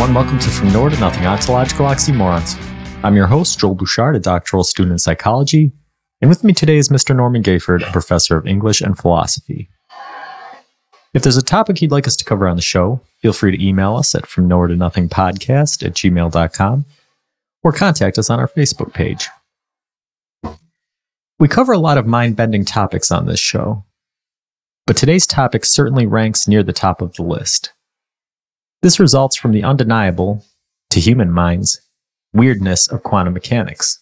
Everyone. Welcome to From Nowhere to Nothing Ontological Oxymorons. I'm your host, Joel Bouchard, a doctoral student in psychology. And with me today is Mr. Norman Gayford, a professor of English and philosophy. If there's a topic you'd like us to cover on the show, feel free to email us at from nowhere to nothing podcast at gmail.com or contact us on our Facebook page. We cover a lot of mind bending topics on this show, but today's topic certainly ranks near the top of the list. This results from the undeniable, to human minds, weirdness of quantum mechanics,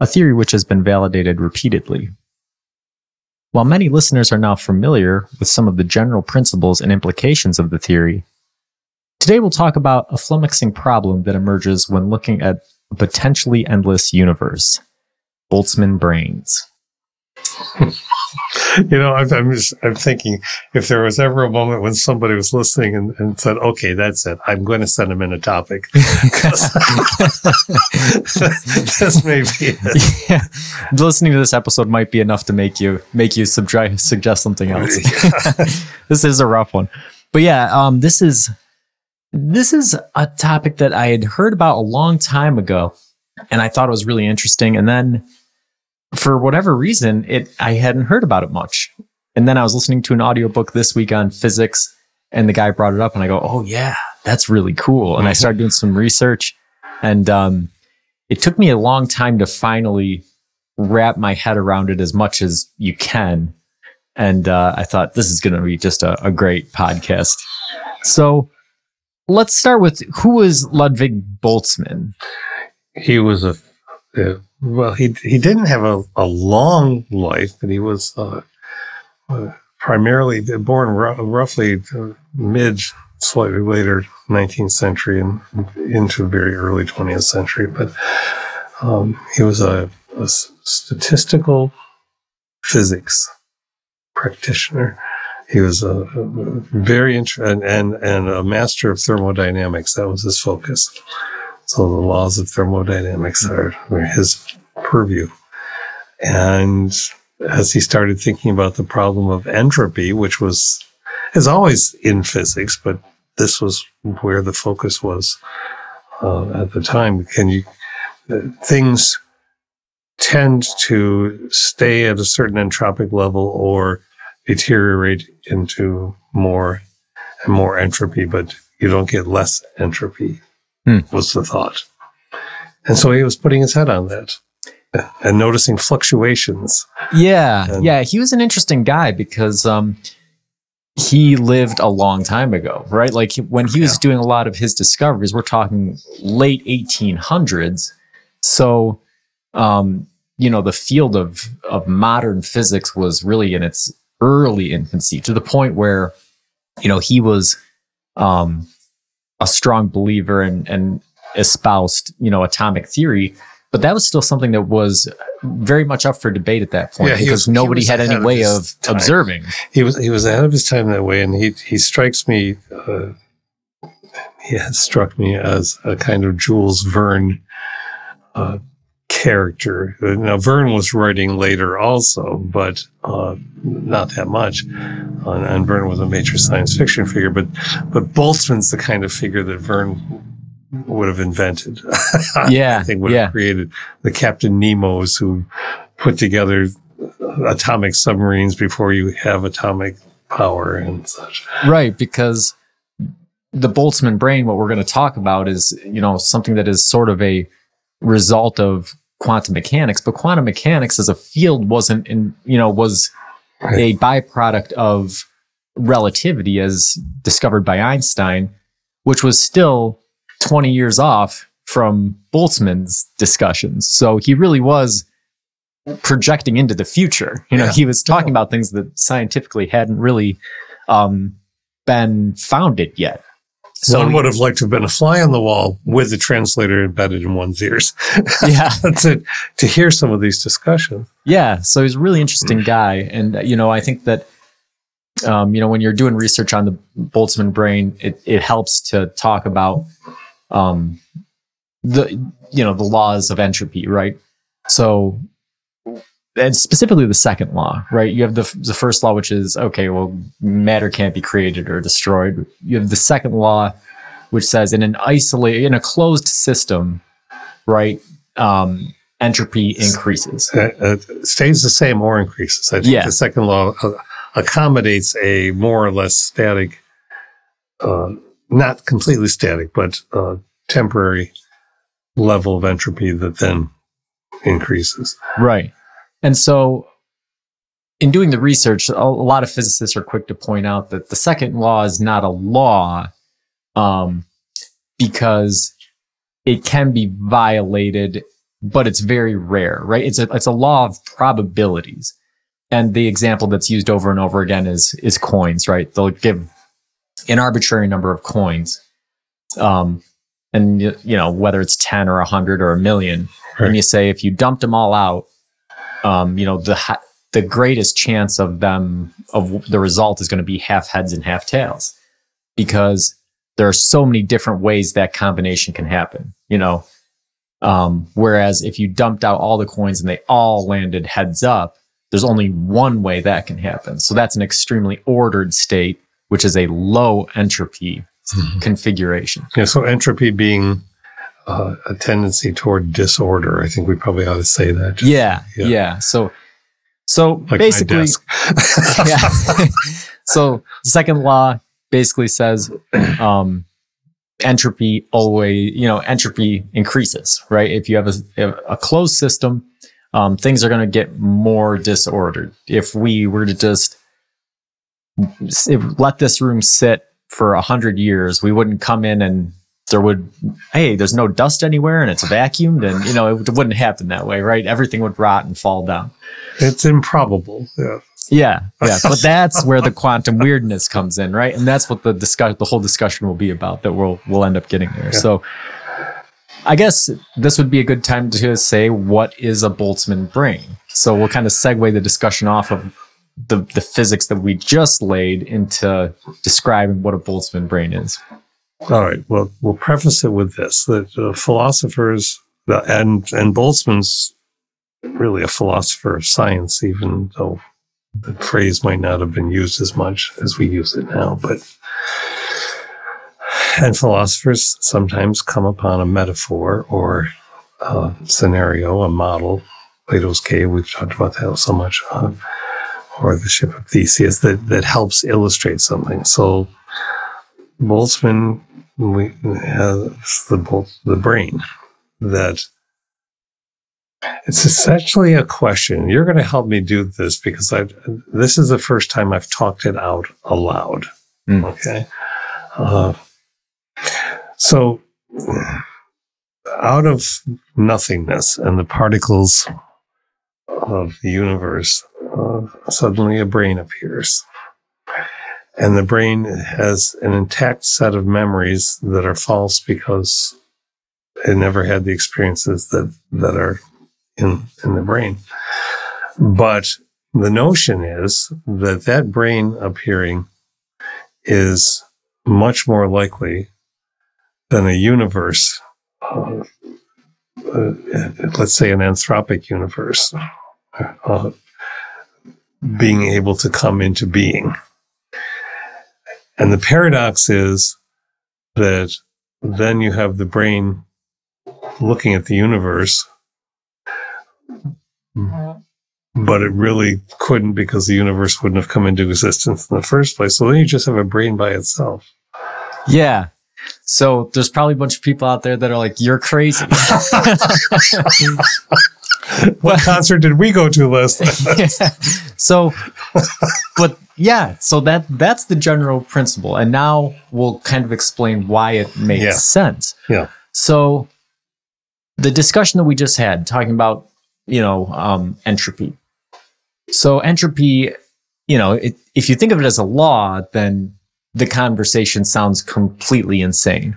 a theory which has been validated repeatedly. While many listeners are now familiar with some of the general principles and implications of the theory, today we'll talk about a flummoxing problem that emerges when looking at a potentially endless universe Boltzmann brains. you know, I'm, I'm, just, I'm thinking if there was ever a moment when somebody was listening and, and said, okay, that's it. I'm going to send them in a topic. this may be it. Yeah. Listening to this episode might be enough to make you, make you suggest something else. this is a rough one, but yeah, um, this is, this is a topic that I had heard about a long time ago and I thought it was really interesting. And then for whatever reason, it I hadn't heard about it much. And then I was listening to an audiobook this week on physics and the guy brought it up and I go, "Oh yeah, that's really cool." And I started doing some research and um, it took me a long time to finally wrap my head around it as much as you can. And uh, I thought this is going to be just a, a great podcast. So let's start with who was Ludwig Boltzmann? He was a, well, he he didn't have a, a long life, but he was uh, uh, primarily born r- roughly mid, slightly later 19th century and into very early 20th century. But um, he was a, a statistical physics practitioner. He was a, a very int- and, and and a master of thermodynamics. That was his focus. So the laws of thermodynamics are, his purview. And as he started thinking about the problem of entropy, which was, is always in physics, but this was where the focus was uh, at the time. Can you, uh, things tend to stay at a certain entropic level or deteriorate into more and more entropy, but you don't get less entropy hmm. was the thought. And so he was putting his head on that and noticing fluctuations. Yeah. And yeah. He was an interesting guy because um, he lived a long time ago, right? Like when he was yeah. doing a lot of his discoveries, we're talking late 1800s. So, um, you know, the field of, of modern physics was really in its early infancy to the point where, you know, he was um, a strong believer and, and espoused, you know, atomic theory. But that was still something that was very much up for debate at that point yeah, because was, nobody had any way of, of observing. He was he was ahead of his time that way, and he he strikes me. Uh, he has struck me as a kind of Jules Verne uh, character. Now Verne was writing later also, but uh, not that much. Uh, and Verne was a major science fiction figure, but but Boltzmann's the kind of figure that Verne would have invented. Yeah. I think would yeah. have created the Captain Nemos who put together atomic submarines before you have atomic power and such. Right. Because the Boltzmann brain, what we're going to talk about is, you know, something that is sort of a result of quantum mechanics, but quantum mechanics as a field wasn't in, you know, was a byproduct of relativity as discovered by Einstein, which was still 20 years off from Boltzmann's discussions. So he really was projecting into the future. You know, yeah. he was talking about things that scientifically hadn't really um, been founded yet. So One would have liked to have been a fly on the wall with the translator embedded in one's ears. Yeah. to, to hear some of these discussions. Yeah. So he's a really interesting guy. And, uh, you know, I think that, um, you know, when you're doing research on the Boltzmann brain, it, it helps to talk about um, the you know the laws of entropy, right? So, and specifically the second law, right? You have the the first law, which is okay, well, matter can't be created or destroyed. You have the second law, which says in an isolated, in a closed system, right, um, entropy increases. Uh, uh, stays the same or increases. I think Yeah. the second law uh, accommodates a more or less static, uh, not completely static, but uh, temporary level of entropy that then increases. Right. And so, in doing the research, a a lot of physicists are quick to point out that the second law is not a law um, because it can be violated, but it's very rare, right? It's a, it's a law of probabilities. And the example that's used over and over again is, is coins, right? They'll give an arbitrary number of coins. Um, and you know, whether it's 10 or 100 or a million, Right. and you say if you dumped them all out, um, you know, the ha- the greatest chance of them of the result is going to be half heads and half tails because there are so many different ways that combination can happen, you know. Um, whereas if you dumped out all the coins and they all landed heads up, there's only one way that can happen. So that's an extremely ordered state, which is a low entropy configuration. Yeah, so entropy being uh, a tendency toward disorder. I think we probably ought to say that. Yeah, Yeah. yeah. So, so Like basically, yeah. so the second law basically says um, entropy always, you know, entropy increases, right? If you have a, a closed system, um, things are going to get more disordered. If we were to just if, let this room sit for a hundred years, we wouldn't come in and there would, hey, there's no dust anywhere and it's vacuumed and, you know, it wouldn't happen that way, right? Everything would rot and fall down. it's improbable. Yeah. Yeah, yeah, but that's where the quantum weirdness comes in, right? And that's what the discuss the whole discussion will be about. That we'll we'll end up getting there. So, I guess this would be a good time to say what is a Boltzmann brain. So we'll kind of segue the discussion off of the the physics that we just laid into describing what a Boltzmann brain is. All right. Well, we'll preface it with this: that uh, philosophers and and Boltzmann's really a philosopher of science, even though the phrase might not have been used as much as we use it now. But and philosophers sometimes come upon a metaphor or a scenario, a model. Plato's cave. We've talked about that so much. Uh, or the ship of Theseus that that helps illustrate something. So. Boltzmann we has the Bol- the brain that it's essentially a question. You're going to help me do this because I this is the first time I've talked it out aloud. Mm. Okay, uh, so out of nothingness and the particles of the universe, uh, suddenly a brain appears. And the brain has an intact set of memories that are false because it never had the experiences that, that are in, in the brain. But the notion is that that brain appearing is much more likely than a universe, uh, uh, let's say an anthropic universe, uh, being able to come into being. And the paradox is that then you have the brain looking at the universe, but it really couldn't because the universe wouldn't have come into existence in the first place. So then you just have a brain by itself. Yeah. So there's probably a bunch of people out there that are like, "You're crazy." What concert did we go to last so but yeah so that that's the general principle. And now we'll kind of explain why it makes Yeah. sense. Yeah. so the discussion that we just had talking about you know um, entropy. So entropy you know it, if you think of it as a law then the conversation sounds completely insane.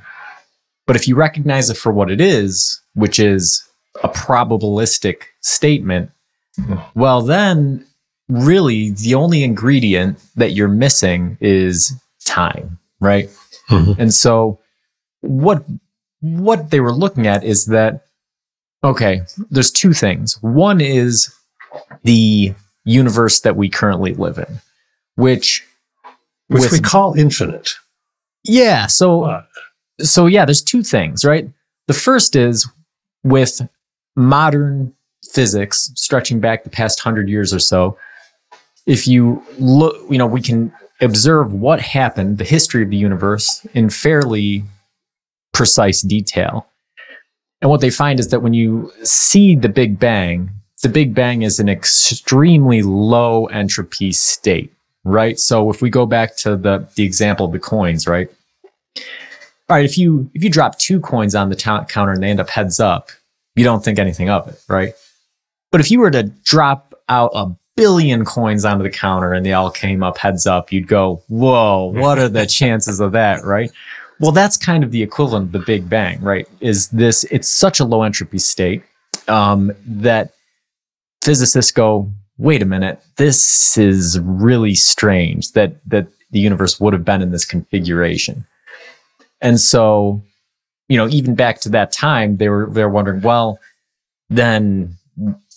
But if you recognize it for what it is which is a probabilistic statement well then really the only ingredient that you're missing is time right Mhm. and so what what they were looking at is that okay there's two things one is the universe that we currently live in which Which with- we call infinite. yeah so Uh, so yeah, there's two things, right? The first is with modern physics stretching back the past hundred years or so. If you look, you know, we can observe what happened, the history of the universe in fairly precise detail. And what they find is that when you see the Big Bang, the Big Bang is an extremely low entropy state, right? So if we go back to the, the example of the coins, right? All right, if you if you drop two coins on the ta- counter and they end up heads up, you don't think anything of it, right? But if you were to drop out a billion coins onto the counter and they all came up heads up, you'd go, "Whoa, what are the chances of that?" Right? Well, that's kind of the equivalent of the Big Bang, right? Is this? It's such a low entropy state um, that physicists go, "Wait a minute, this is really strange that that the universe would have been in this configuration." And so, you know, even back to that time, they were they're wondering, well, then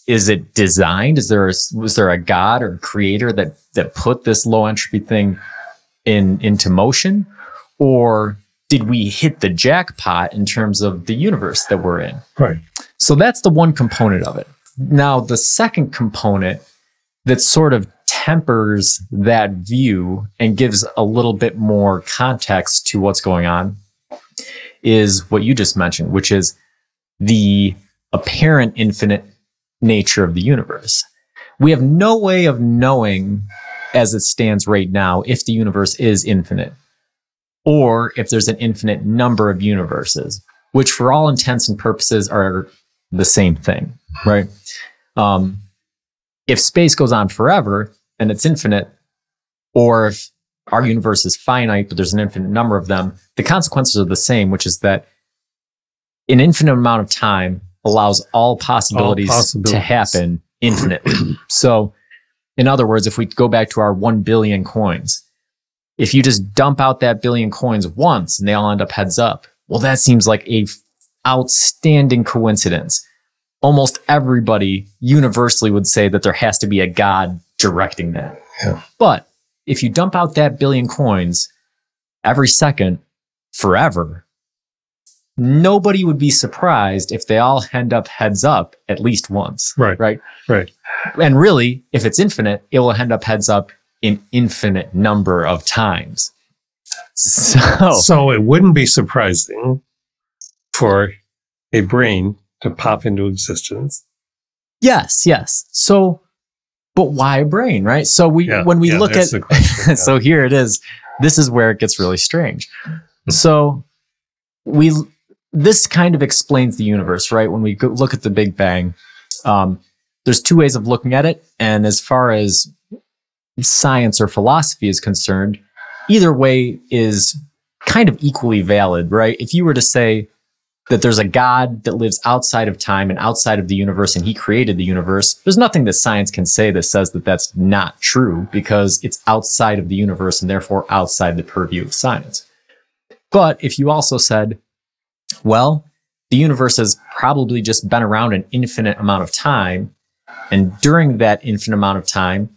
is it designed? Is there a, was there a god or creator that that put this low entropy thing in into motion, or did we hit the jackpot in terms of the universe that we're in? Right. So that's the one component of it. Now, the second component that sort of tempers that view and gives a little bit more context to what's going on is what you just mentioned, which is the apparent infinite nature of the universe. We have no way of knowing as it stands right now if the universe is infinite or if there's an infinite number of universes, which for all intents and purposes are the same thing, right? Um, if space goes on forever and it's infinite, or if our universe is finite, but there's an infinite number of them, the consequences are the same, which is that an infinite amount of time allows all possibilities, All possibilities. to happen infinitely. so, in other words, if we go back to our 1 billion coins, if you just dump out that billion coins once and they all end up heads up, well, that seems like a f- outstanding coincidence. Almost everybody universally would say that there has to be a God directing that. Yeah. But if you dump out that billion coins every second forever, nobody would be surprised if they all end up heads up at least once. Right. Right. Right. And really, if it's infinite, it will end up heads up an infinite number of times. So, So it wouldn't be surprising for a brain to pop into existence. yes, yes. So, but why a brain, right? So we, Yeah, when we yeah, look at, question, so here it is. This is where it gets really strange. So we, this kind of explains the universe, right? When we go look at the Big Bang, um, there's two ways of looking at it. And as far as science or philosophy is concerned, either way is kind of equally valid, right? If you were to say that there's a God that lives outside of time and outside of the universe and he created the universe, there's nothing that science can say that says that that's not true because it's outside of the universe and therefore outside the purview of science. But if you also said, well, the universe has probably just been around an infinite amount of time. And during that infinite amount of time,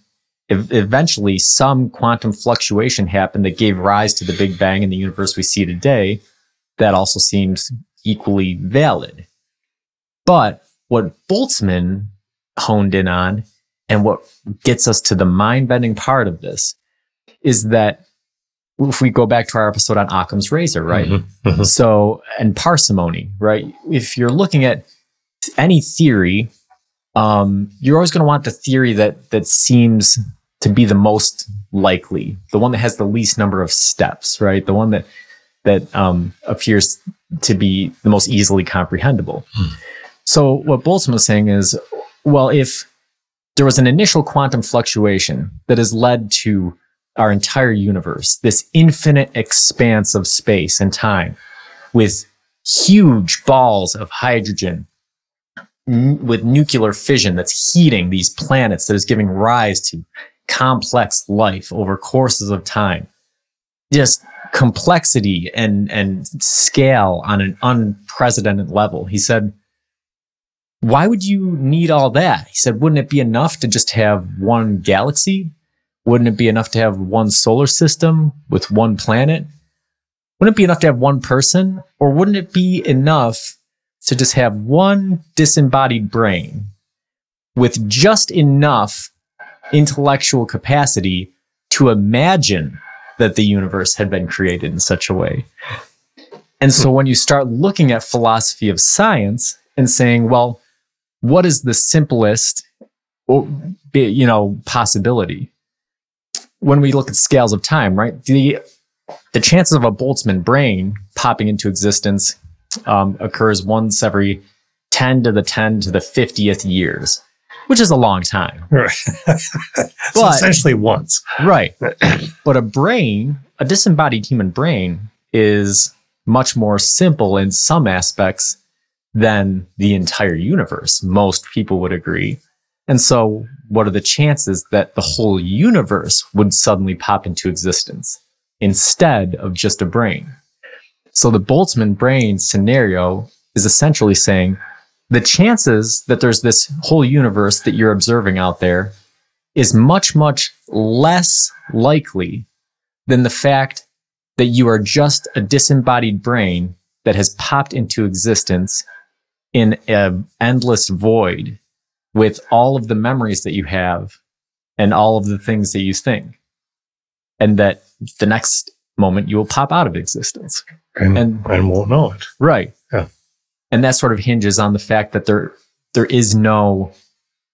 eventually some quantum fluctuation happened that gave rise to the Big Bang and the universe we see today. That also seems equally valid. But what Boltzmann honed in on and what gets us to the mind bending part of this is that if we go back to our episode on Occam's razor, right? Mhm, mhm. So, and parsimony, right? If you're looking at any theory, um, you're always going to want the theory that that seems to be the most likely, the one that has the least number of steps, right? The one that that um, appears to be the most easily comprehensible. Hmm. So, what Boltzmann was saying is, well, if there was an initial quantum fluctuation that has led to our entire universe, this infinite expanse of space and time with huge balls of hydrogen n- with nuclear fission that's heating these planets that is giving rise to complex life over courses of time. Just complexity and, and scale on an unprecedented level. He said, why would you need all that? He said, wouldn't it be enough to just have one galaxy? Wouldn't it be enough to have one solar system with one planet? wouldn't it be enough to have one person, or wouldn't it be enough to just have one disembodied brain with just enough intellectual capacity to imagine that the universe had been created in such a way? And so when you start looking at philosophy of science and saying, well, what is the simplest you know possibility when we look at scales of time right the the chances of a boltzmann brain popping into existence um, occurs once every 10 to the 10 to the 50th years which is a long time right but, essentially once right but a brain a disembodied human brain is much more simple in some aspects than the entire universe. Most people would agree. And so, what are the chances that the whole universe would suddenly pop into existence instead of just a brain? So, the Boltzmann brain scenario is essentially saying the chances that there's this whole universe that you're observing out there is much, much less likely than the fact that you are just a disembodied brain that has popped into existence in an endless void with all of the memories that you have and all of the things that you think. And that the next moment you will pop out of existence. And, and, and won't know it. Right. Yeah. And that sort of hinges on the fact that there there is no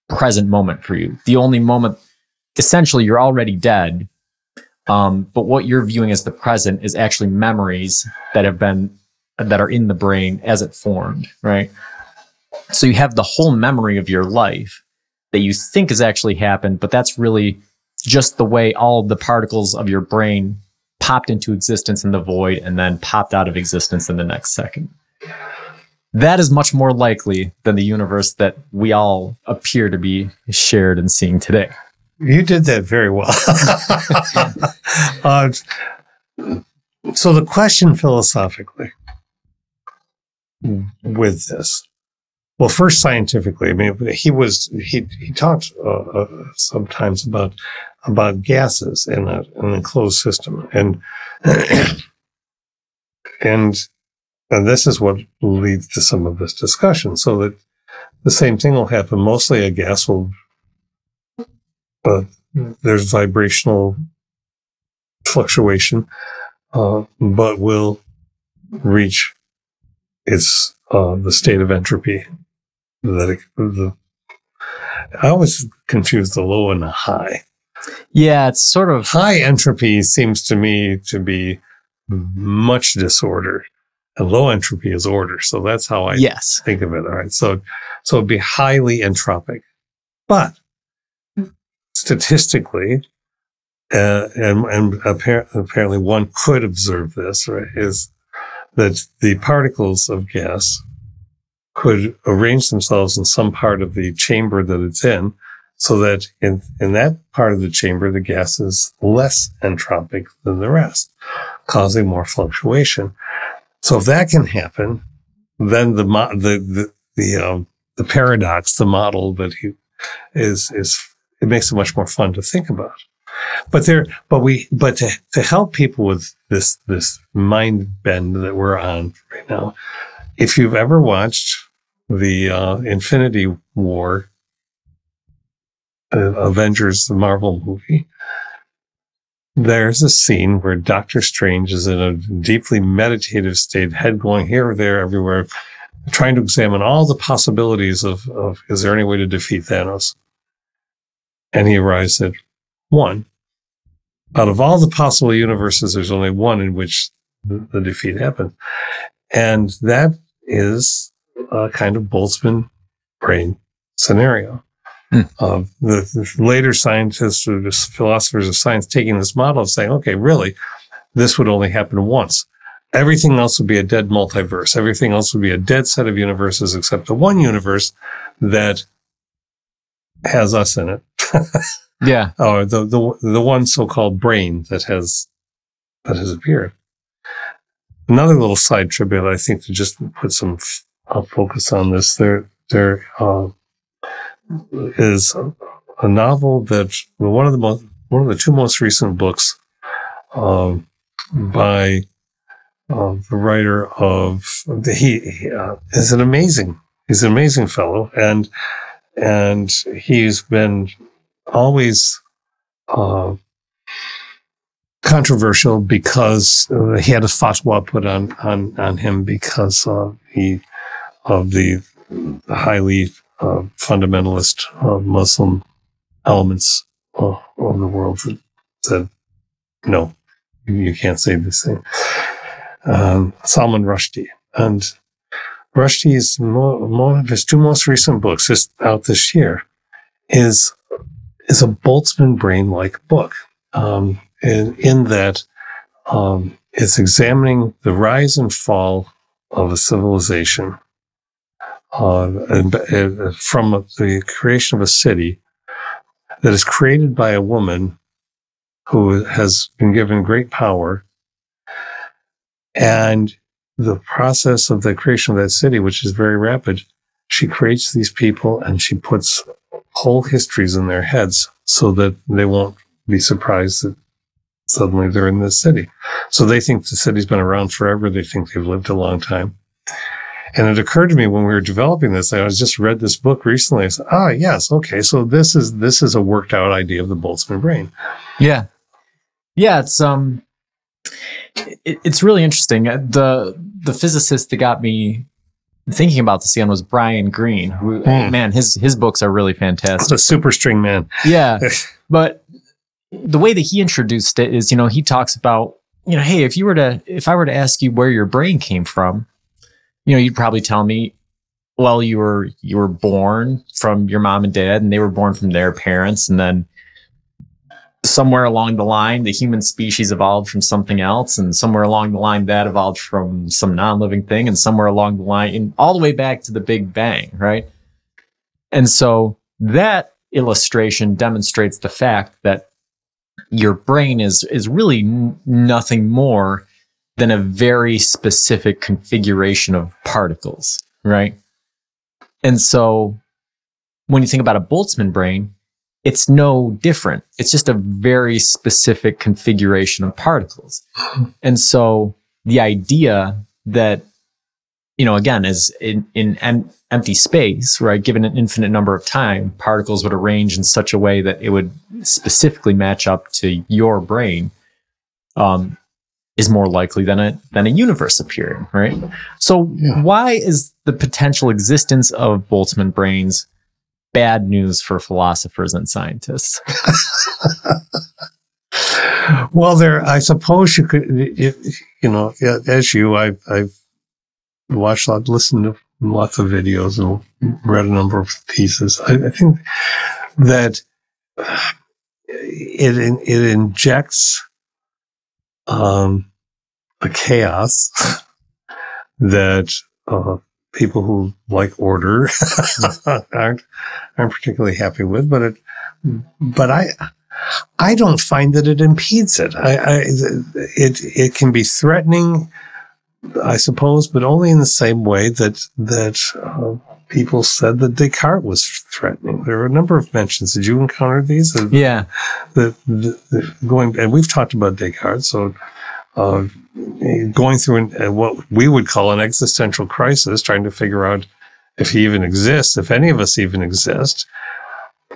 present moment for you. The only moment essentially you're already dead. Um, but what you're viewing as the present is actually memories that have been that are in the brain as it formed, right? So you have the whole memory of your life that you think has actually happened, but that's really just the way all the particles of your brain popped into existence in the void and then popped out of existence in the next second. That is much more likely than the universe that we all appear to be shared and seeing today. You did that very well. uh, so, the question philosophically with this well, first scientifically, I mean, he was he he talked uh, uh, sometimes about about gases in a, an enclosed system, and and and this is what leads to some of this discussion. So that the same thing will happen. Mostly, a gas will uh, there's vibrational fluctuation, uh, but will reach its uh, the state of entropy that it, the I always confuse the low and the high. Yeah, it's sort of high entropy seems to me to be much disorder. And low entropy is order. So that's how I yes. think of it. All right. So so it'd be highly entropic. But statistically, uh, and, and apparently one could observe this, right, is that the particles of gas could arrange themselves in some part of the chamber that it's in so that in, in that part of the chamber, the gas is less entropic than the rest, causing more fluctuation. So if that can happen, then the, the, the, the, um, the paradox, the model that he is, is, it makes it much more fun to think about. But there, but we, but to, to help people with this, this mind bend that we're on right now, if you've ever watched the uh, Infinity War, uh, Avengers, the Marvel movie, there's a scene where Doctor Strange is in a deeply meditative state, head going here, there, everywhere, trying to examine all the possibilities of, of is there any way to defeat Thanos? And he arrives at one. Out of all the possible universes, there's only one in which the, the defeat happens. And that is a kind of Boltzmann brain scenario. Hmm. Uh, the, the, later scientists or philosophers of science taking this model and saying, okay, really, this would only happen once. Everything else would be a dead multiverse. Everything else would be a dead set of universes except the one universe that has us in it. yeah. Or the, the, the one so-called brain that has, that has appeared. Another little side tribute, I think, to just put some I'll focus on this. There, there uh, is a novel that one of the most, one of the two most recent books um, by uh, the writer of he, he uh, is an amazing he's an amazing fellow and and he's been always uh, controversial because uh, he had a fatwa put on on on him because he of the highly uh, fundamentalist uh, Muslim elements of the world that said no, you can't say this thing. Um, Salman Rushdie and Rushdie's one of his two most recent books, just out this year, is is a Boltzmann brain like book. Um, in, in that um, it's examining the rise and fall of a civilization uh, from the creation of a city that is created by a woman who has been given great power and the process of the creation of that city, which is very rapid, she creates these people and she puts whole histories in their heads so that they won't be surprised that suddenly they're in this city. So they think the city's been around forever. They think they've lived a long time. And it occurred to me when we were developing this, I was just read this book recently. I said, ah, yes, okay. So this is, this is a worked out idea of the Boltzmann brain. Yeah. Yeah. It's, um, it, it's really interesting. Uh, the, the physicist that got me thinking about this again was Brian Greene, who, mm. man, his, his books are really fantastic. The super string man. Yeah. but the way that he introduced it is, you know, he talks about, you know, hey, if you were to, if I were to ask you where your brain came from, you know, you'd probably tell me, well, you were, you were born from your mom and dad and they were born from their parents. And then somewhere along the line, the human species evolved from something else. And somewhere along the line, that evolved from some non-living thing. And somewhere along the line, and all the way back to the big bang, right? And so that illustration demonstrates the fact that your brain is is really n- nothing more than a very specific configuration of particles, right? And so when you think about a Boltzmann brain, it's no different. It's just a very specific configuration of particles. And so the idea that, you know, again, is in, in, empty space, right? Given an infinite number of time, particles would arrange in such a way that it would specifically match up to your brain. Um, is more likely than a than a universe appearing, right? So yeah. why is the potential existence of Boltzmann brains bad news for philosophers and scientists? well, there, I suppose you could, you know, as you, I've, I've watched, I've listened to lots of videos and read a number of pieces. I, I think that it it injects um, a chaos that uh, people who like order aren't aren't particularly happy with. But it, but I. I don't find that it impedes it. I, I, it it can be threatening I suppose, but only in the same way that that uh, people said that Descartes was threatening. There were a number of mentions. Did you encounter these? Yeah. The, the, the going and we've talked about Descartes. So uh, going through an, uh, what we would call an existential crisis, trying to figure out if he even exists, if any of us even exist,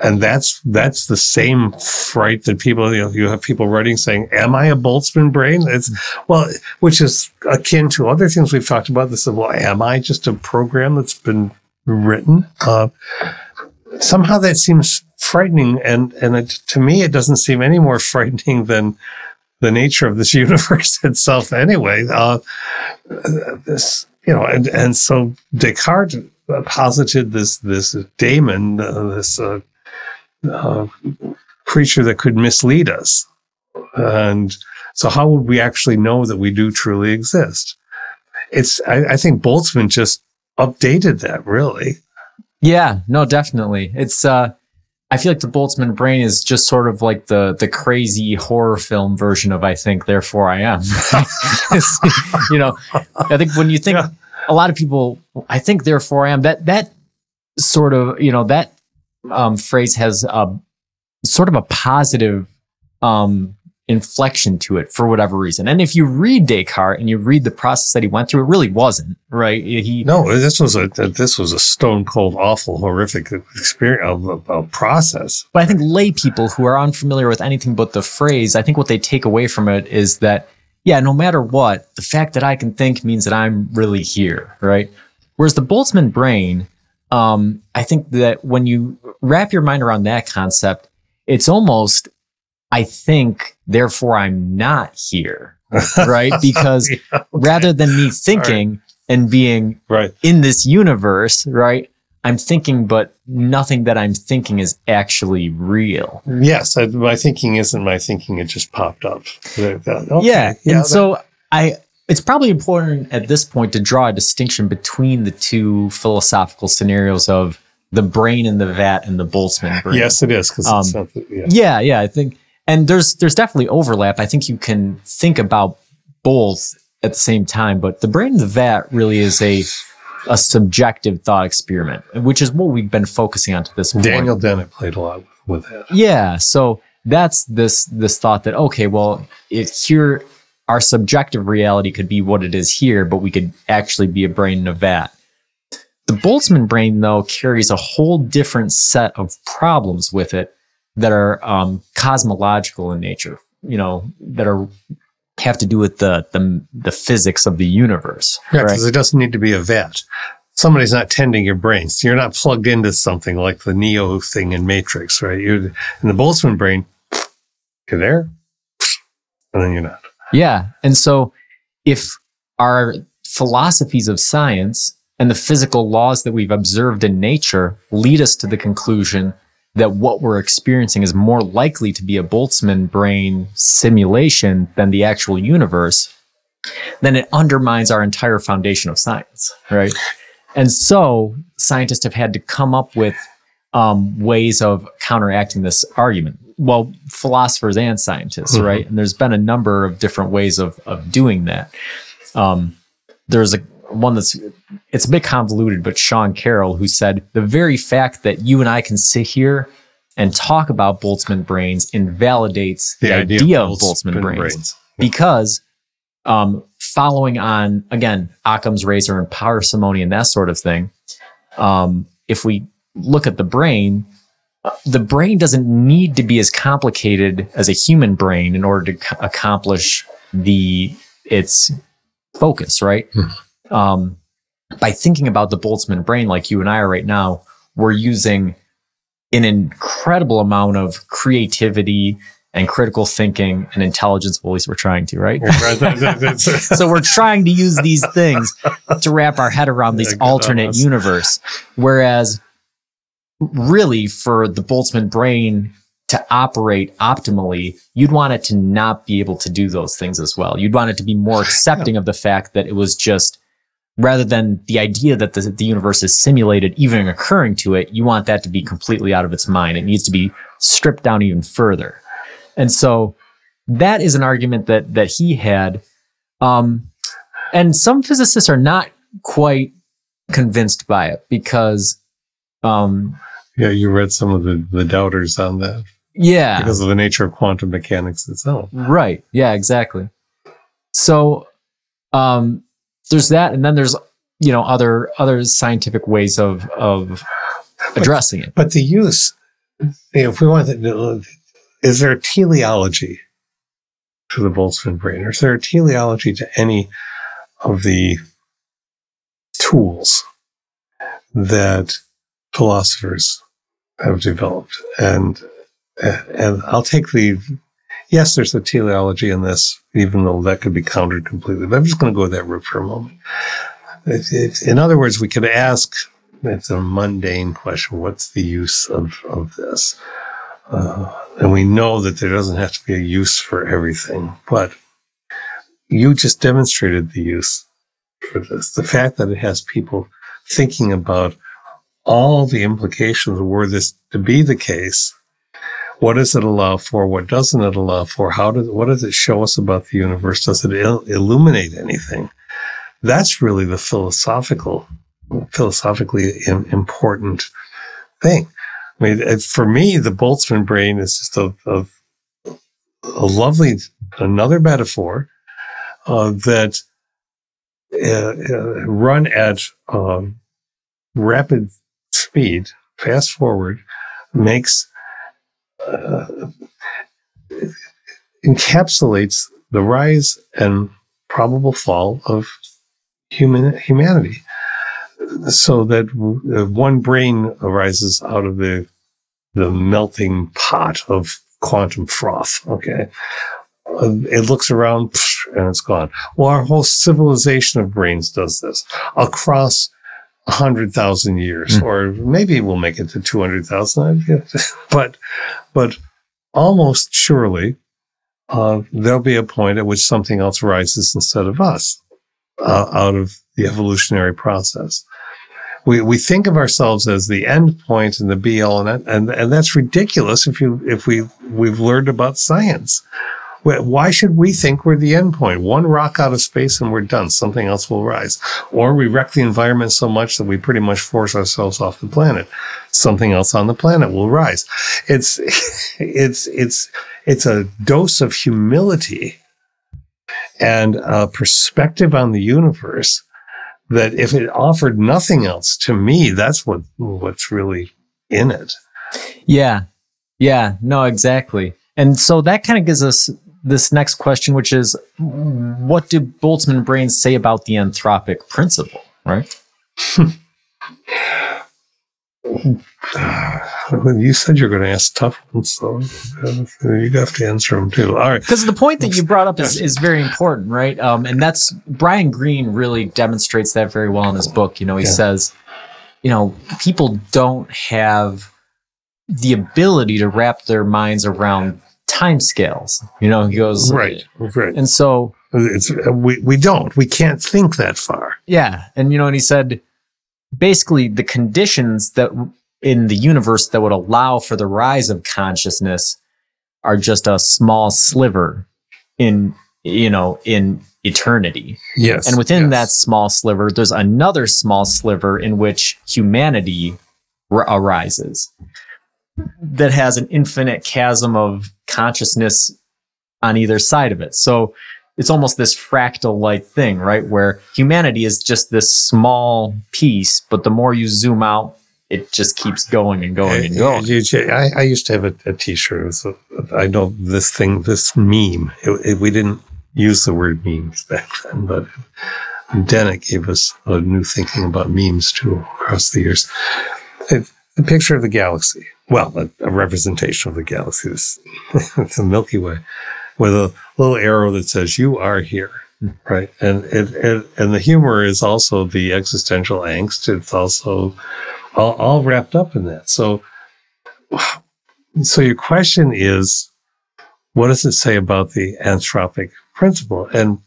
and that's that's the same fright that people you know you have people writing saying am i a boltzmann brain it's well which is akin to other things we've talked about this well am i just a program that's been written uh, somehow that seems frightening and and it, to me it doesn't seem any more frightening than the nature of this universe itself anyway uh, this you know and and so descartes posited this this daemon uh, this uh, uh, creature that could mislead us. And so, how would we actually know that we do truly exist? It's, I, I think Boltzmann just updated that really. Yeah, no, definitely. It's, uh, I feel like the Boltzmann brain is just sort of like the the crazy horror film version of I think, therefore I am. you know, I think when you think yeah. a lot of people, I think, therefore I am. That that sort of you know that um, phrase has a sort of a positive um, inflection to it for whatever reason. And if you read Descartes and you read the process that he went through, it really wasn't right. He no, this was a this was a stone cold, awful, horrific experience, of, a process. But I think lay people who are unfamiliar with anything but the phrase, I think what they take away from it is that yeah, no matter what, the fact that I can think means that I'm really here, right? Whereas the Boltzmann brain, um, I think that when you wrap your mind around that concept, it's almost I think, therefore I'm not here. Right. Because yeah, okay. rather than me thinking right. and being right. in this universe, right, I'm thinking, but nothing that I'm thinking is actually real. Yes. I, my thinking isn't my thinking. It just popped up. Okay. Yeah. And that, so I, it's probably important at this point to draw a distinction between the two philosophical scenarios of the brain in the vat and the Boltzmann brain. Yes, it is. Um, yeah. yeah, yeah. I think and there's there's definitely overlap. I think you can think about both at the same time, but the brain in the vat really is a a subjective thought experiment, which is what we've been focusing on to this point. Daniel Dennett played a lot with that. Yeah, so that's this this thought that okay, well, it here our subjective reality could be what it is here, but we could actually be a brain in a vat. The Boltzmann brain, though, carries a whole different set of problems with it that are um, cosmological in nature, you know, that are have to do with the the, the physics of the universe. Yeah, because right? it doesn't need to be a vet. Somebody's not tending your brains. You're not plugged into something like the Neo thing in Matrix, right? You're in the Boltzmann brain. You're there, and then you're not. Yeah, and so if our philosophies of science and the physical laws that we've observed in nature lead us to the conclusion that what we're experiencing is more likely to be a Boltzmann brain simulation than the actual universe, then it undermines our entire foundation of science, right? And so scientists have had to come up with um, ways of counteracting this argument. Well, philosophers and scientists, mm-hmm. right? And there's been a number of different ways of of doing that. Um, there's a one that's it's a bit convoluted, but Sean Carroll, who said the very fact that you and I can sit here and talk about Boltzmann brains invalidates the, the idea, idea, of Boltzmann, Boltzmann brains, brains. because um, following on again Occam's razor and parsimony and that sort of thing. Um, if we look at the brain, uh, the brain doesn't need to be as complicated as a human brain in order to c- accomplish the its focus, right? Hmm um, by thinking about the Boltzmann brain like you and I are right now, we're using an incredible amount of creativity and critical thinking and intelligence. Well, at least we're trying to, right? so we're trying to use these things to wrap our head around this yeah, alternate universe. Whereas really for the Boltzmann brain to operate optimally, you'd want it to not be able to do those things as well. You'd want it to be more accepting yeah. of the fact that it was just rather than the idea that the, the universe is simulated even occurring to it, you want that to be completely out of its mind. It needs to be stripped down even further. And so that is an argument that that he had. Um, and some physicists are not quite convinced by it because um, yeah, you read some of the, the doubters on that. Yeah. Because of the nature of quantum mechanics itself. Right. Yeah, exactly. So um there's that, and then there's you know other other scientific ways of of addressing but, it. But the use, you know, if we want to, is there a teleology to the Boltzmann brain, or is there a teleology to any of the tools that philosophers have developed? And and I'll take the yes, there's a teleology in this, even though that could be countered completely. But I'm just going to go that route for a moment. If, if, in other words, we could ask, it's a mundane question, what's the use of, of this? Uh, and we know that there doesn't have to be a use for everything, but you just demonstrated the use for this. The fact that it has people thinking about all the implications were this to be the case what does it allow for? What doesn't it allow for? How does what does it show us about the universe? Does it il- illuminate anything? That's really the philosophical, philosophically important thing. I mean, for me, the Boltzmann brain is just a, a, a lovely another metaphor uh, that uh, uh, run at um, rapid speed, fast forward, makes uh, encapsulates the rise and probable fall of human humanity, so that uh, one brain arises out of the the melting pot of quantum froth. Okay, uh, it looks around and it's gone. Well, our whole civilization of brains does this across a hundred thousand years, mm. or maybe we'll make it to two hundred thousand. but, but almost surely, uh, there'll be a point at which something else rises instead of us uh, out of the evolutionary process. We, we think of ourselves as the end point and the be all and, and and that's ridiculous if you if we we've learned about science. Why should we think we're the end point? One rock out of space and we're done. Something else will rise. Or we wreck the environment so much that we pretty much force ourselves off the planet. Something else on the planet will rise. It's, it's, it's, it's a dose of humility and a perspective on the universe that if it offered nothing else to me, that's what, what's really in it. Yeah. Yeah. No, exactly. And so that kind of gives us this next question, which is what do Boltzmann brains say about the anthropic principle, right? you said you're going to ask tough ones, so you have to answer them too. All right. Because the point that you brought up is, is very important, right? Um, and that's Brian Greene really demonstrates that very well in his book. You know, he yeah. says, you know, people don't have the ability to wrap their minds around time scales. You know, he goes right, right, and so it's we we don't we can't think that far. Yeah, and you know, and he said basically the conditions that in the universe that would allow for the rise of consciousness are just a small sliver in you know in eternity. Yes, and within yes. that small sliver, there's another small sliver in which humanity r- arises that has an infinite chasm of consciousness on either side of it. So it's almost this fractal like thing, right? Where humanity is just this small piece, but the more you zoom out, it just keeps going and going and going. I, I used to have a a t-shirt. I know this thing, this meme. It, it, we didn't use the word memes back then, but Dennett gave us a new thinking about memes too across the years. It, the picture of the galaxy well, a, a representation of the galaxy, it's the Milky Way, with a little arrow that says "You are here." Hmm. Right, and it, it, and the humor is also the existential angst. It's also all, all wrapped up in that. So, so your question is, what does it say about the anthropic principle? And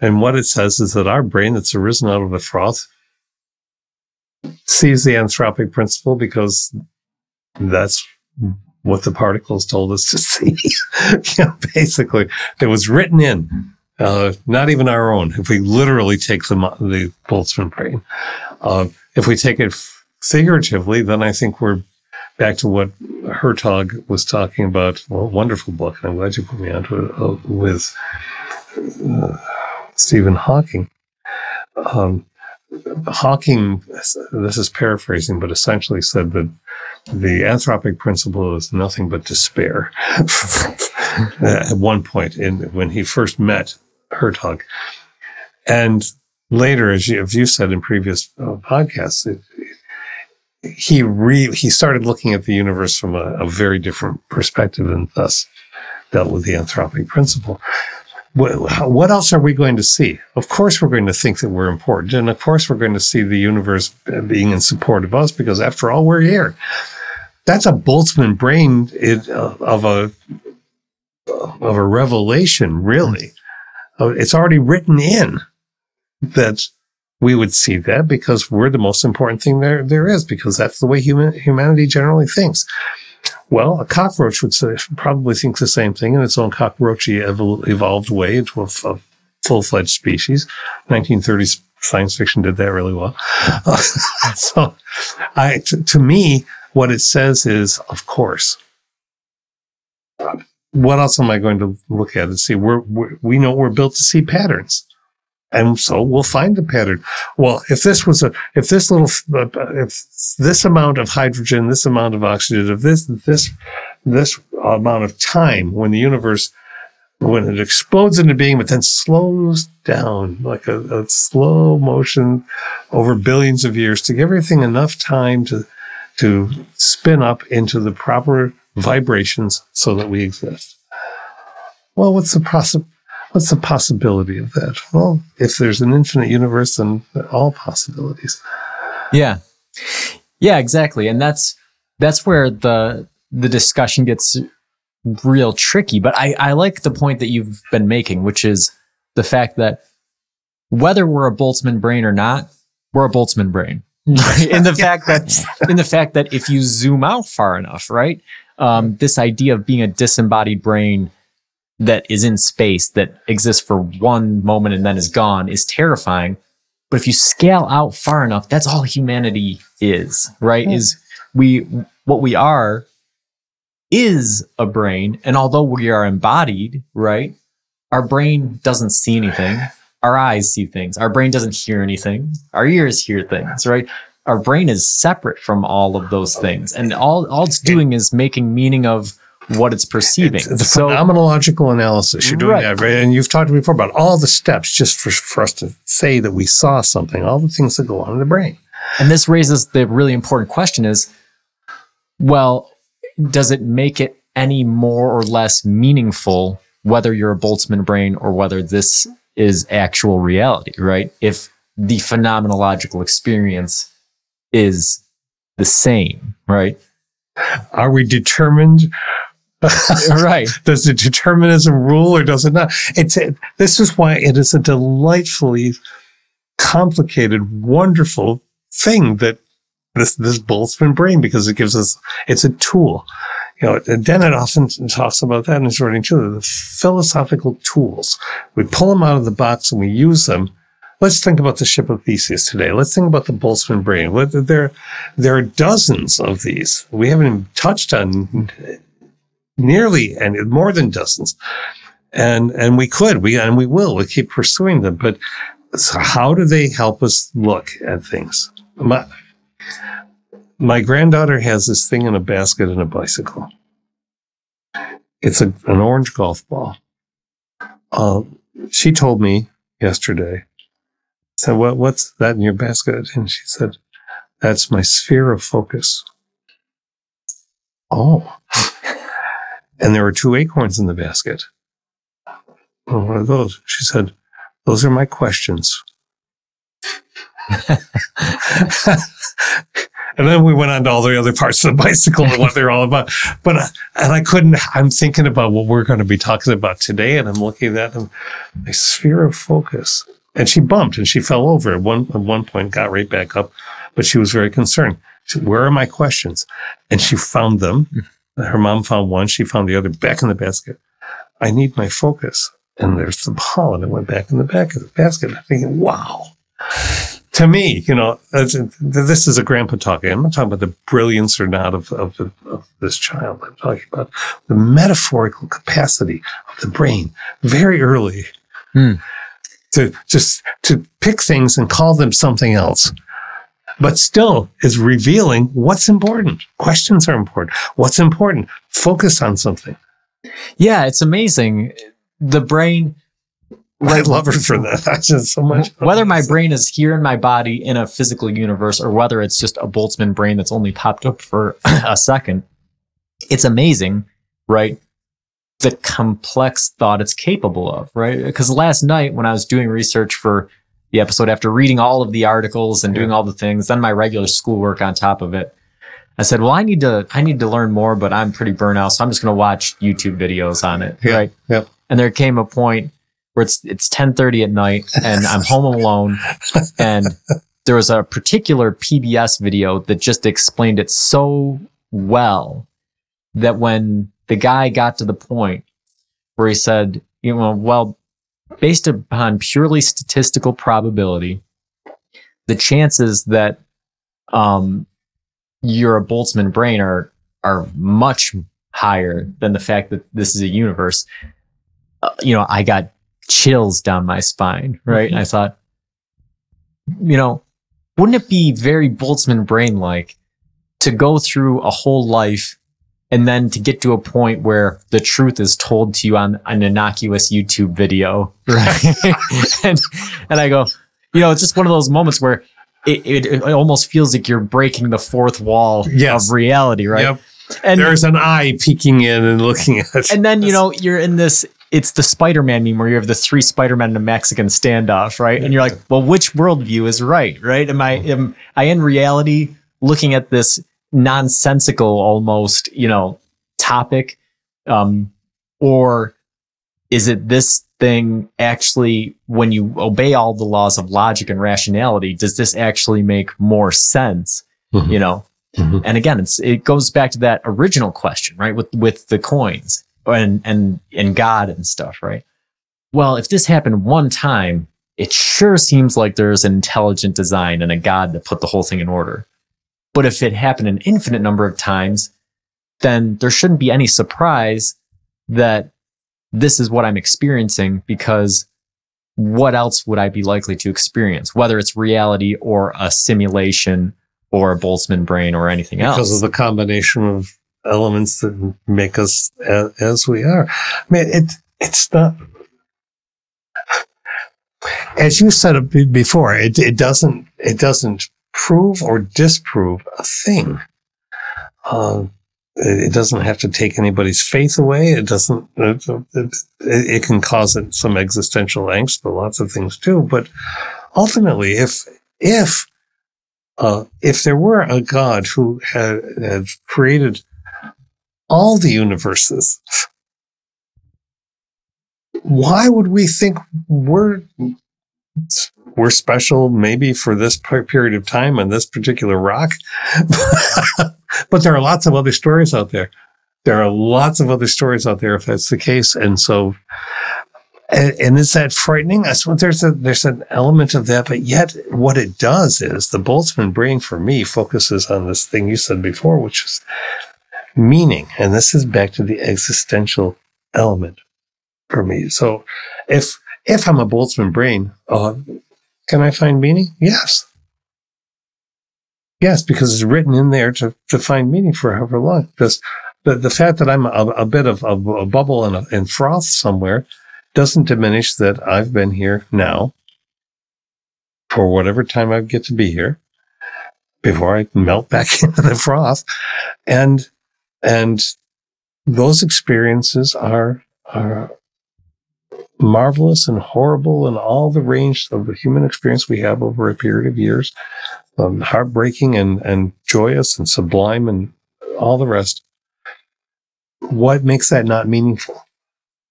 and what it says is that our brain that's arisen out of the froth sees the anthropic principle because that's what the particles told us to see. you know, basically, it was written in, uh, not even our own. If we literally take the the Boltzmann brain, uh, if we take it figuratively, then I think we're back to what Hertog was talking about. Well, wonderful book, and I'm glad you put me onto it uh, with uh, Stephen Hawking. Um, Hawking, this is paraphrasing, but essentially said that the anthropic principle is nothing but despair. At one point, in when he first met Hertog, and later, as you, as you said in previous uh, podcasts, it, he re, he started looking at the universe from a, a very different perspective, and thus dealt with the anthropic principle what else are we going to see? Of course, we're going to think that we're important. And of course, we're going to see the universe being in support of us because after all, we're here. That's a Boltzmann brain uh, of a, of a revelation, really. Uh, it's already written in that we would see that because we're the most important thing there, there is, because that's the way human, humanity generally thinks. Well, a cockroach would say, probably think the same thing in its own cockroachy evolved way into a, a full fledged species. 1930s science fiction did that really well. So, I, to, to me, what it says is, of course, what else am I going to look at and see? We're, we're, we know we're built to see patterns. And so we'll find the pattern. Well, if this was a, if this little, uh, if this amount of hydrogen, this amount of oxygen, if this, this, this amount of time when the universe, when it explodes into being, but then slows down like a, a slow motion over billions of years to give everything enough time to, to spin up into the proper vibrations so that we exist. Well, what's the possi- what's the possibility of that? Well, if there's an infinite universe, then all possibilities. Yeah, yeah, exactly, and that's that's where the the discussion gets real tricky. But I I like the point that you've been making, which is the fact that whether we're a Boltzmann brain or not, we're a Boltzmann brain. in the fact that in the fact that if you zoom out far enough, right, um, this idea of being a disembodied brain that is in space that exists for one moment and then is gone is terrifying. But if you scale out far enough, that's all humanity is, right? Yeah. Is we what we are is a brain, and although we are embodied, right, our brain doesn't see anything. Our eyes see things. Our brain doesn't hear anything. Our ears hear things, right? our brain is separate from all of those things, and all all it's doing is making meaning of what it's perceiving. It's the so, phenomenological analysis you're doing right. that, right? And you've talked before about all the steps just for, for us to say that we saw something, all the things that go on in the brain. And this raises the really important question is, well, does it make it any more or less meaningful whether you're a Boltzmann brain or whether this is actual reality, right? If the phenomenological experience is the same, right? Are we determined? right. Does the determinism rule or does it not? It's a, this is why it is a delightfully complicated, wonderful thing that this this Boltzmann brain because it gives us it's a tool. You know, Dennett often talks about that in his writing too. The philosophical tools we pull them out of the box and we use them let's think about the ship of Theseus today. Let's think about the Boltzmann brain. There, there are dozens of these. We haven't even touched on nearly and more than dozens. And, and we could, we, and we will, we keep pursuing them. But so how do they help us look at things? My, my granddaughter has this thing in a basket in a bicycle. It's a, an orange golf ball. Uh, she told me yesterday said, what, what's that in your basket? And she said, that's my sphere of focus. Oh. And there were two acorns in the basket. Well, what are those? She said, those are my questions. and then we went on to all the other parts of the bicycle and what they're all about. But, and I couldn't, I'm thinking about what we're going to be talking about today. And I'm looking at them, my sphere of focus. And she bumped and she fell over at one, at one point, got right back up, but she was very concerned. She said, where are my questions? And she found them. Her mom found one. She found the other back in the basket. I need my focus. And there's the ball and it went back in the back of the basket. I'm thinking, wow. To me, you know, this is a grandpa talking. I'm not talking about the brilliance or not of, of, of this child. I'm talking about the metaphorical capacity of the brain very early. Hmm to just to pick things and call them something else but still is revealing what's important questions are important what's important focus on something yeah it's amazing the brain I love her for that. I just so much. Whether my brain is here in my body in a physical universe or whether it's just a Boltzmann brain that's only popped up for a second, it's amazing, right? the complex thought it's capable of, right? Because last night when I was doing research for the episode, after reading all of the articles and doing all the things, then my regular schoolwork on top of it, I said, well, I need to, I need to learn more, but I'm pretty burnt out. So I'm just going to watch YouTube videos on it. Yeah. Right. Yep. And there came a point where it's, it's 1030 at night and I'm home alone and there was a particular PBS video that just explained it so well that when the guy got to the point where he said, you know, well, based upon purely statistical probability, the chances that um, you're a Boltzmann brain are are much higher than the fact that this is a universe, uh, you know, I got chills down my spine, right? And I thought, you know, wouldn't it be very Boltzmann brain like to go through a whole life and then to get to a point where the truth is told to you on an innocuous YouTube video, right? and, and I go, you know, it's just one of those moments where it, it, it almost feels like you're breaking the fourth wall Yes. of reality, right? Yep. And There's an eye peeking in and looking at. and then you know you're in this. It's the Spider-Man meme where you have the three Spider-Men in a Mexican standoff, right? And you're like, well, which worldview is right, right? Am I am I in reality looking at this nonsensical, almost you know, topic, um, or is it this thing actually when you obey all the laws of logic and rationality? Does this actually make more sense? Mhm. You know, Mhm. and again, it's it goes back to that original question, right? With with the coins and and and God and stuff, right? Well, if this happened one time, it sure seems like there's an intelligent design and a God that put the whole thing in order. But if it happened an infinite number of times, then there shouldn't be any surprise that this is what I'm experiencing because what else would I be likely to experience? Whether it's reality or a simulation or a Boltzmann brain or anything else. because of the combination of elements that make us as, as we are. I mean, it it's not. As you said before, it, it doesn't it doesn't prove or disprove a thing. Uh, it, doesn't have to take anybody's faith away. It doesn't. It, it, it can cause some existential angst, but lots of things do. But ultimately, if if uh, if there were a God who had, had created all the universes, why would we think we're we're special? Maybe for this period of time on this particular rock, but there are lots of other stories out there. There are lots of other stories out there if that's the case, and so and, and is that frightening? I suppose there's a there's an element of that, but yet what it does is the Boltzmann brain for me focuses on this thing you said before, which is meaning, and this is back to the existential element for me. So if if I'm a Boltzmann brain, uh, can I find meaning? Yes. Yes, because it's written in there to, to find meaning for however long. Because the, the fact that I'm a, a bit of a, a bubble and, a, and froth somewhere doesn't diminish that I've been here now for whatever time I get to be here before I melt back into the froth. And, and those experiences are, are marvelous and horrible and all the range of the human experience we have over a period of years, um, heartbreaking and, and joyous and sublime and all the rest. What makes that not meaningful?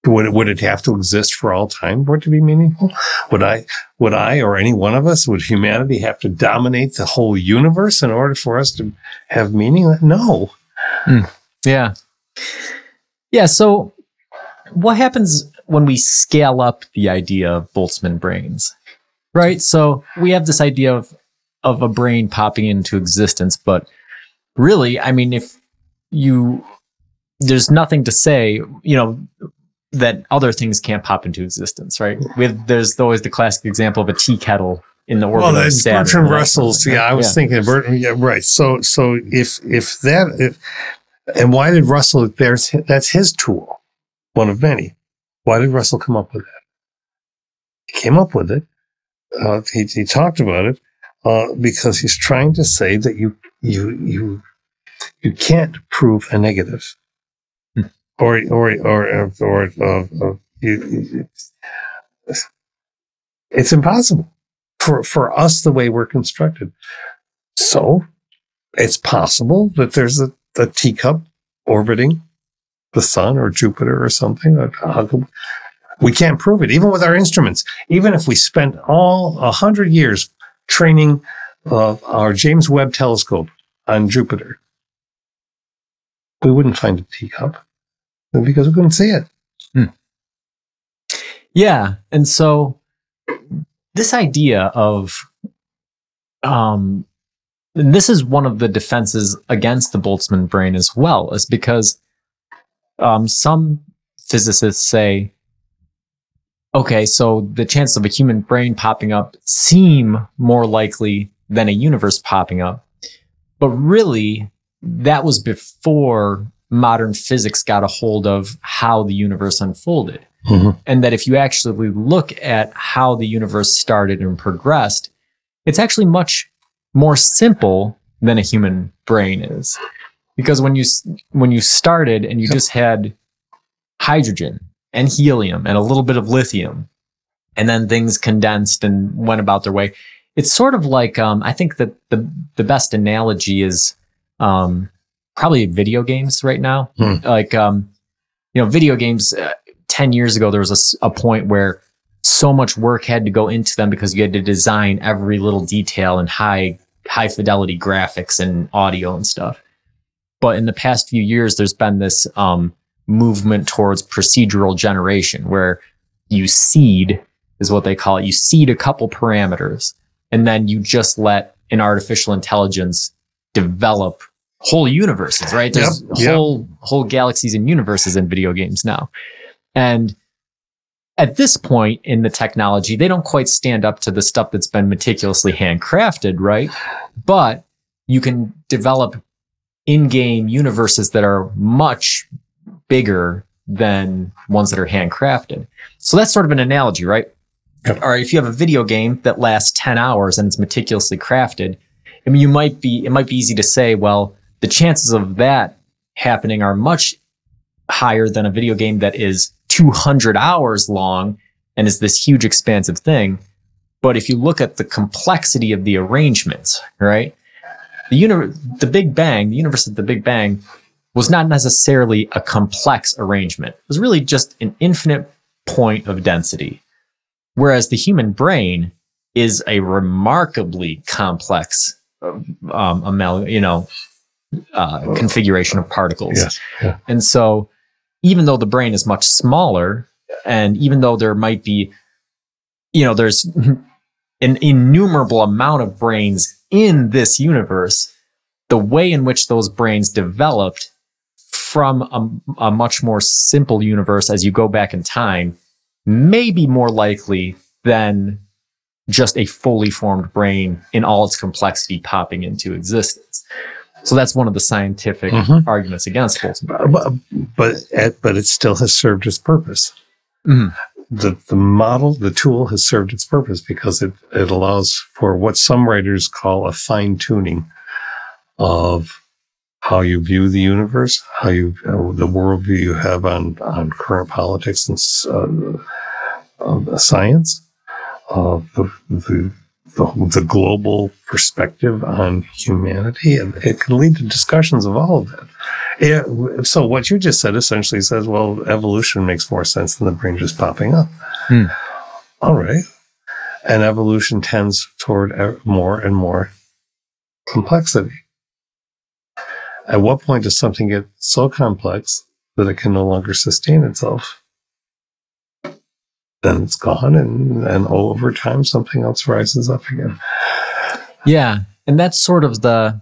Would it, would it have to exist for all time for it to be meaningful? Would I, would I or any one of us, would humanity have to dominate the whole universe in order for us to have meaning? No. Yeah. Yeah. So, what happens when we scale up the idea of Boltzmann brains? Right. So, we have this idea of, of a brain popping into existence, but really, I mean, if you, there's nothing to say, you know, that other things can't pop into existence, right? With there's always the classic example of a tea kettle in the orbit Well, of Saturn. Bertrand Russell's. Yeah, I was thinking, Bertrand, yeah, right. So, so if if that, if, and why did Russell? There's that's his tool, one of many. Why did Russell come up with that? He came up with it. Uh, he he talked about it uh, because he's trying to say that you you you you can't prove a negative, Hmm. or or or or, uh, uh, you, you- it's impossible for, for us the way we're constructed. So it's possible that there's a, a teacup orbiting the sun or Jupiter or something. We can't prove it, even with our instruments. Even if we spent all a hundred years training uh, our James Webb telescope on Jupiter, we wouldn't find a teacup because we couldn't see it. Yeah. And so this idea of um this is one of the defenses against the Boltzmann brain as well, is because um, some physicists say, okay, so the chances of a human brain popping up seem more likely than a universe popping up. But really, that was before modern physics got a hold of how the universe unfolded. Mhm. And that if you actually look at how the universe started and progressed, it's actually much more simple than a human brain is. Because when you when you started and you just had hydrogen and helium and a little bit of lithium, and then things condensed and went about their way, it's sort of like um, I think that the the best analogy is um, probably video games right now. Hmm. Like um, you know, video games. Uh, Ten years ago, there was a point where so much work had to go into them because you had to design every little detail and high high fidelity graphics and audio and stuff. But in the past few years, there's been this um, movement towards procedural generation where you seed is what they call it. You seed a couple parameters and then you just let an artificial intelligence develop whole universes, right? There's Yep, yep. whole whole galaxies and universes in video games now. And at this point in the technology, they don't quite stand up to the stuff that's been meticulously handcrafted, right? But you can develop in-game universes that are much bigger than ones that are handcrafted. So that's sort of an analogy, right? Yep. All right, if you have a video game that lasts 10 hours and it's meticulously crafted, I mean, you might be, it might be easy to say, well, the chances of that happening are much higher than a video game that is 200 hours long and is this huge expansive thing. But if you look at the complexity of the arrangements, right? The uni- the Big Bang, the universe of the Big Bang was not necessarily a complex arrangement. It was really just an infinite point of density. Whereas the human brain is a remarkably complex, um, amal- you know, uh, configuration of particles. Yes. Yeah. And so, even though the brain is much smaller, and even though there might be, you know, there's an innumerable amount of brains in this universe, the way in which those brains developed from a, a much more simple universe as you go back in time may be more likely than just a fully formed brain in all its complexity popping into existence. So that's one of the scientific Mhm. arguments against Boltzmann. But but it, but it still has served its purpose. Mhm. The the model, the tool has served its purpose because it it allows for what some writers call a fine tuning of how you view the universe, how you uh, the worldview you have on on current politics and uh, uh, science, uh, the, the the the global perspective on humanity, and it can lead to discussions of all of that. Yeah. So what you just said essentially says, well, evolution makes more sense than the brain just popping up. Hmm. All right. And evolution tends toward more and more complexity. At what point does something get so complex that it can no longer sustain itself? Then it's gone, and, and all over time, something else rises up again. Yeah, and that's sort of the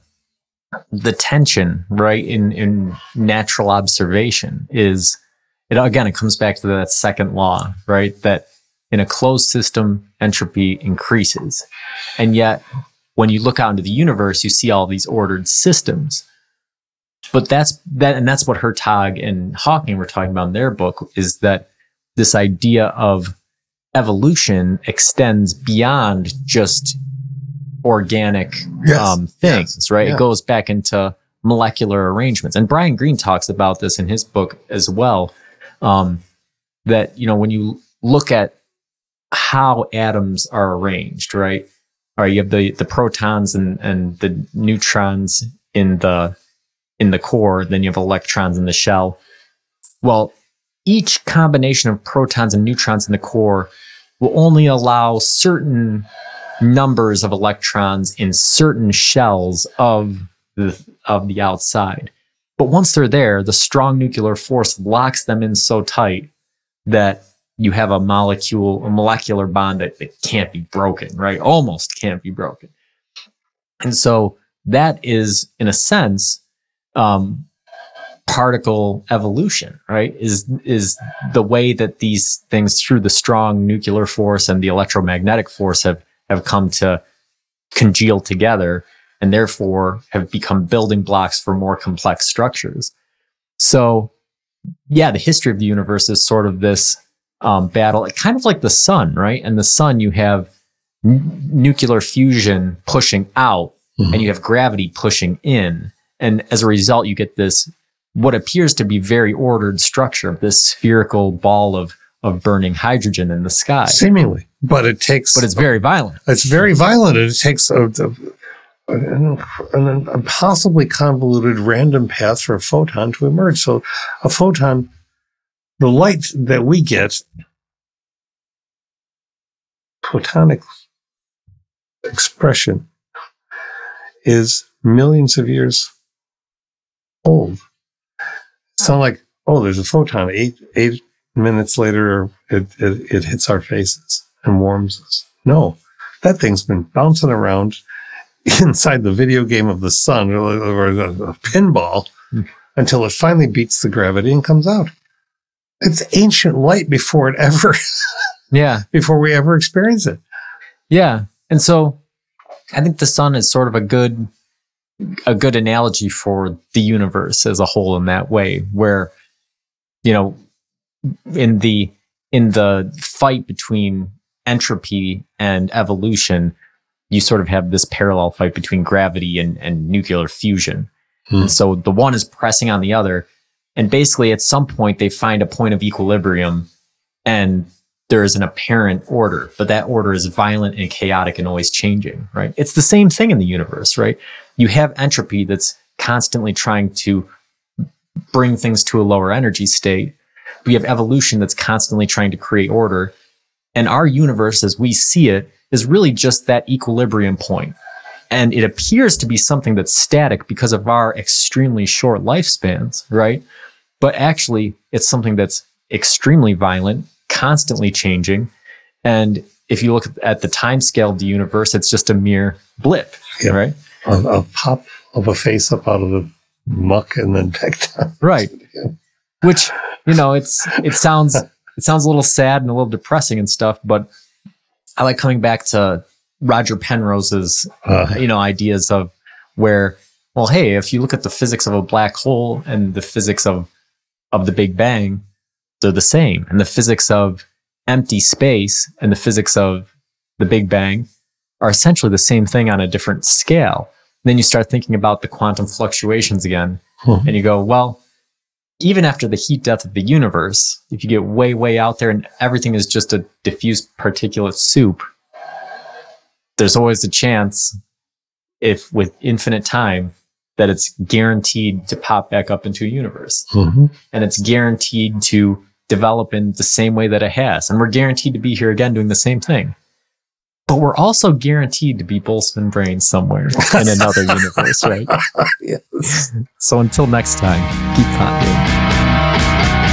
the tension, right? In in natural observation is it again it comes back to that second law, right? That in a closed system entropy increases. And yet when you look out into the universe, you see all these ordered systems. But that's that and that's what Hertog and Hawking were talking about in their book is that this idea of evolution extends beyond just organic Yes. um, things, right? Yeah. It goes back into molecular arrangements. And Brian Greene talks about this in his book as well. Um, that, you know, when you look at how atoms are arranged, right? All right, you have the, the protons and, and the neutrons in the in the core, then you have electrons in the shell. Well, each combination of protons and neutrons in the core will only allow certain numbers of electrons in certain shells of the of the outside. But once they're there, the strong nuclear force locks them in so tight that you have a molecule, a molecular bond that, that can't be broken, right? Almost can't be broken. And so that is, in a sense, um, particle evolution, right? Is is the way that these things through the strong nuclear force and the electromagnetic force have have come to congeal together and therefore have become building blocks for more complex structures. So yeah, the history of the universe is sort of this um, battle, kind of like the sun, right? And the sun, you have n- nuclear fusion pushing out Mhm. and you have gravity pushing in. And as a result, you get this, what appears to be very ordered structure, this spherical ball of, of burning hydrogen in the sky. Seemingly, but it takes. But it's very violent. it's very violent. and It takes a, a, an, an impossibly convoluted random path for a photon to emerge. So, a photon, the light that we get, photonic expression, is millions of years old. It's not like, oh, there's a photon. Eight eight minutes later, it, it, it hits our faces and warms us. No, that thing's been bouncing around inside the video game of the sun or, a pinball Hmm. until it finally beats the gravity and comes out. It's ancient light before it ever, Yeah. before we ever experience it. Yeah. And so I think the sun is sort of a good a good analogy for the universe as a whole in that way where you know in the in the fight between entropy and evolution you sort of have this parallel fight between gravity and, and nuclear fusion Hmm. and so the one is pressing on the other and basically at some point they find a point of equilibrium and there is an apparent order, but that order is violent and chaotic and always changing, right? It's the same thing in the universe, right? You have entropy that's constantly trying to bring things to a lower energy state. We have evolution that's constantly trying to create order. And our universe, as we see it, is really just that equilibrium point. And it appears to be something that's static because of our extremely short lifespans, right? But actually, it's something that's extremely violent, constantly changing. And if you look at the time scale of the universe, it's just a mere blip, Yeah. right? A, a pop of a face up out of the muck and then back down. Right. Which, you know, it's it sounds it sounds a little sad and a little depressing and stuff, but I like coming back to Roger Penrose's Uh, you know ideas of where well hey if you look at the physics of a black hole and the physics of of the big bang they're the same and the physics of empty space and the physics of the big bang are essentially the same thing on a different scale then you start thinking about the quantum fluctuations again Mhm. and you go well even after the heat death of the universe if you get way way out there and everything is just a diffuse particulate soup there's always a chance if with infinite time that it's guaranteed to pop back up into a universe mhm. and it's guaranteed to develop in the same way that it has and we're guaranteed to be here again doing the same thing but we're also guaranteed to be Boltzmann brains somewhere in another universe right Yes. so until next time keep pondering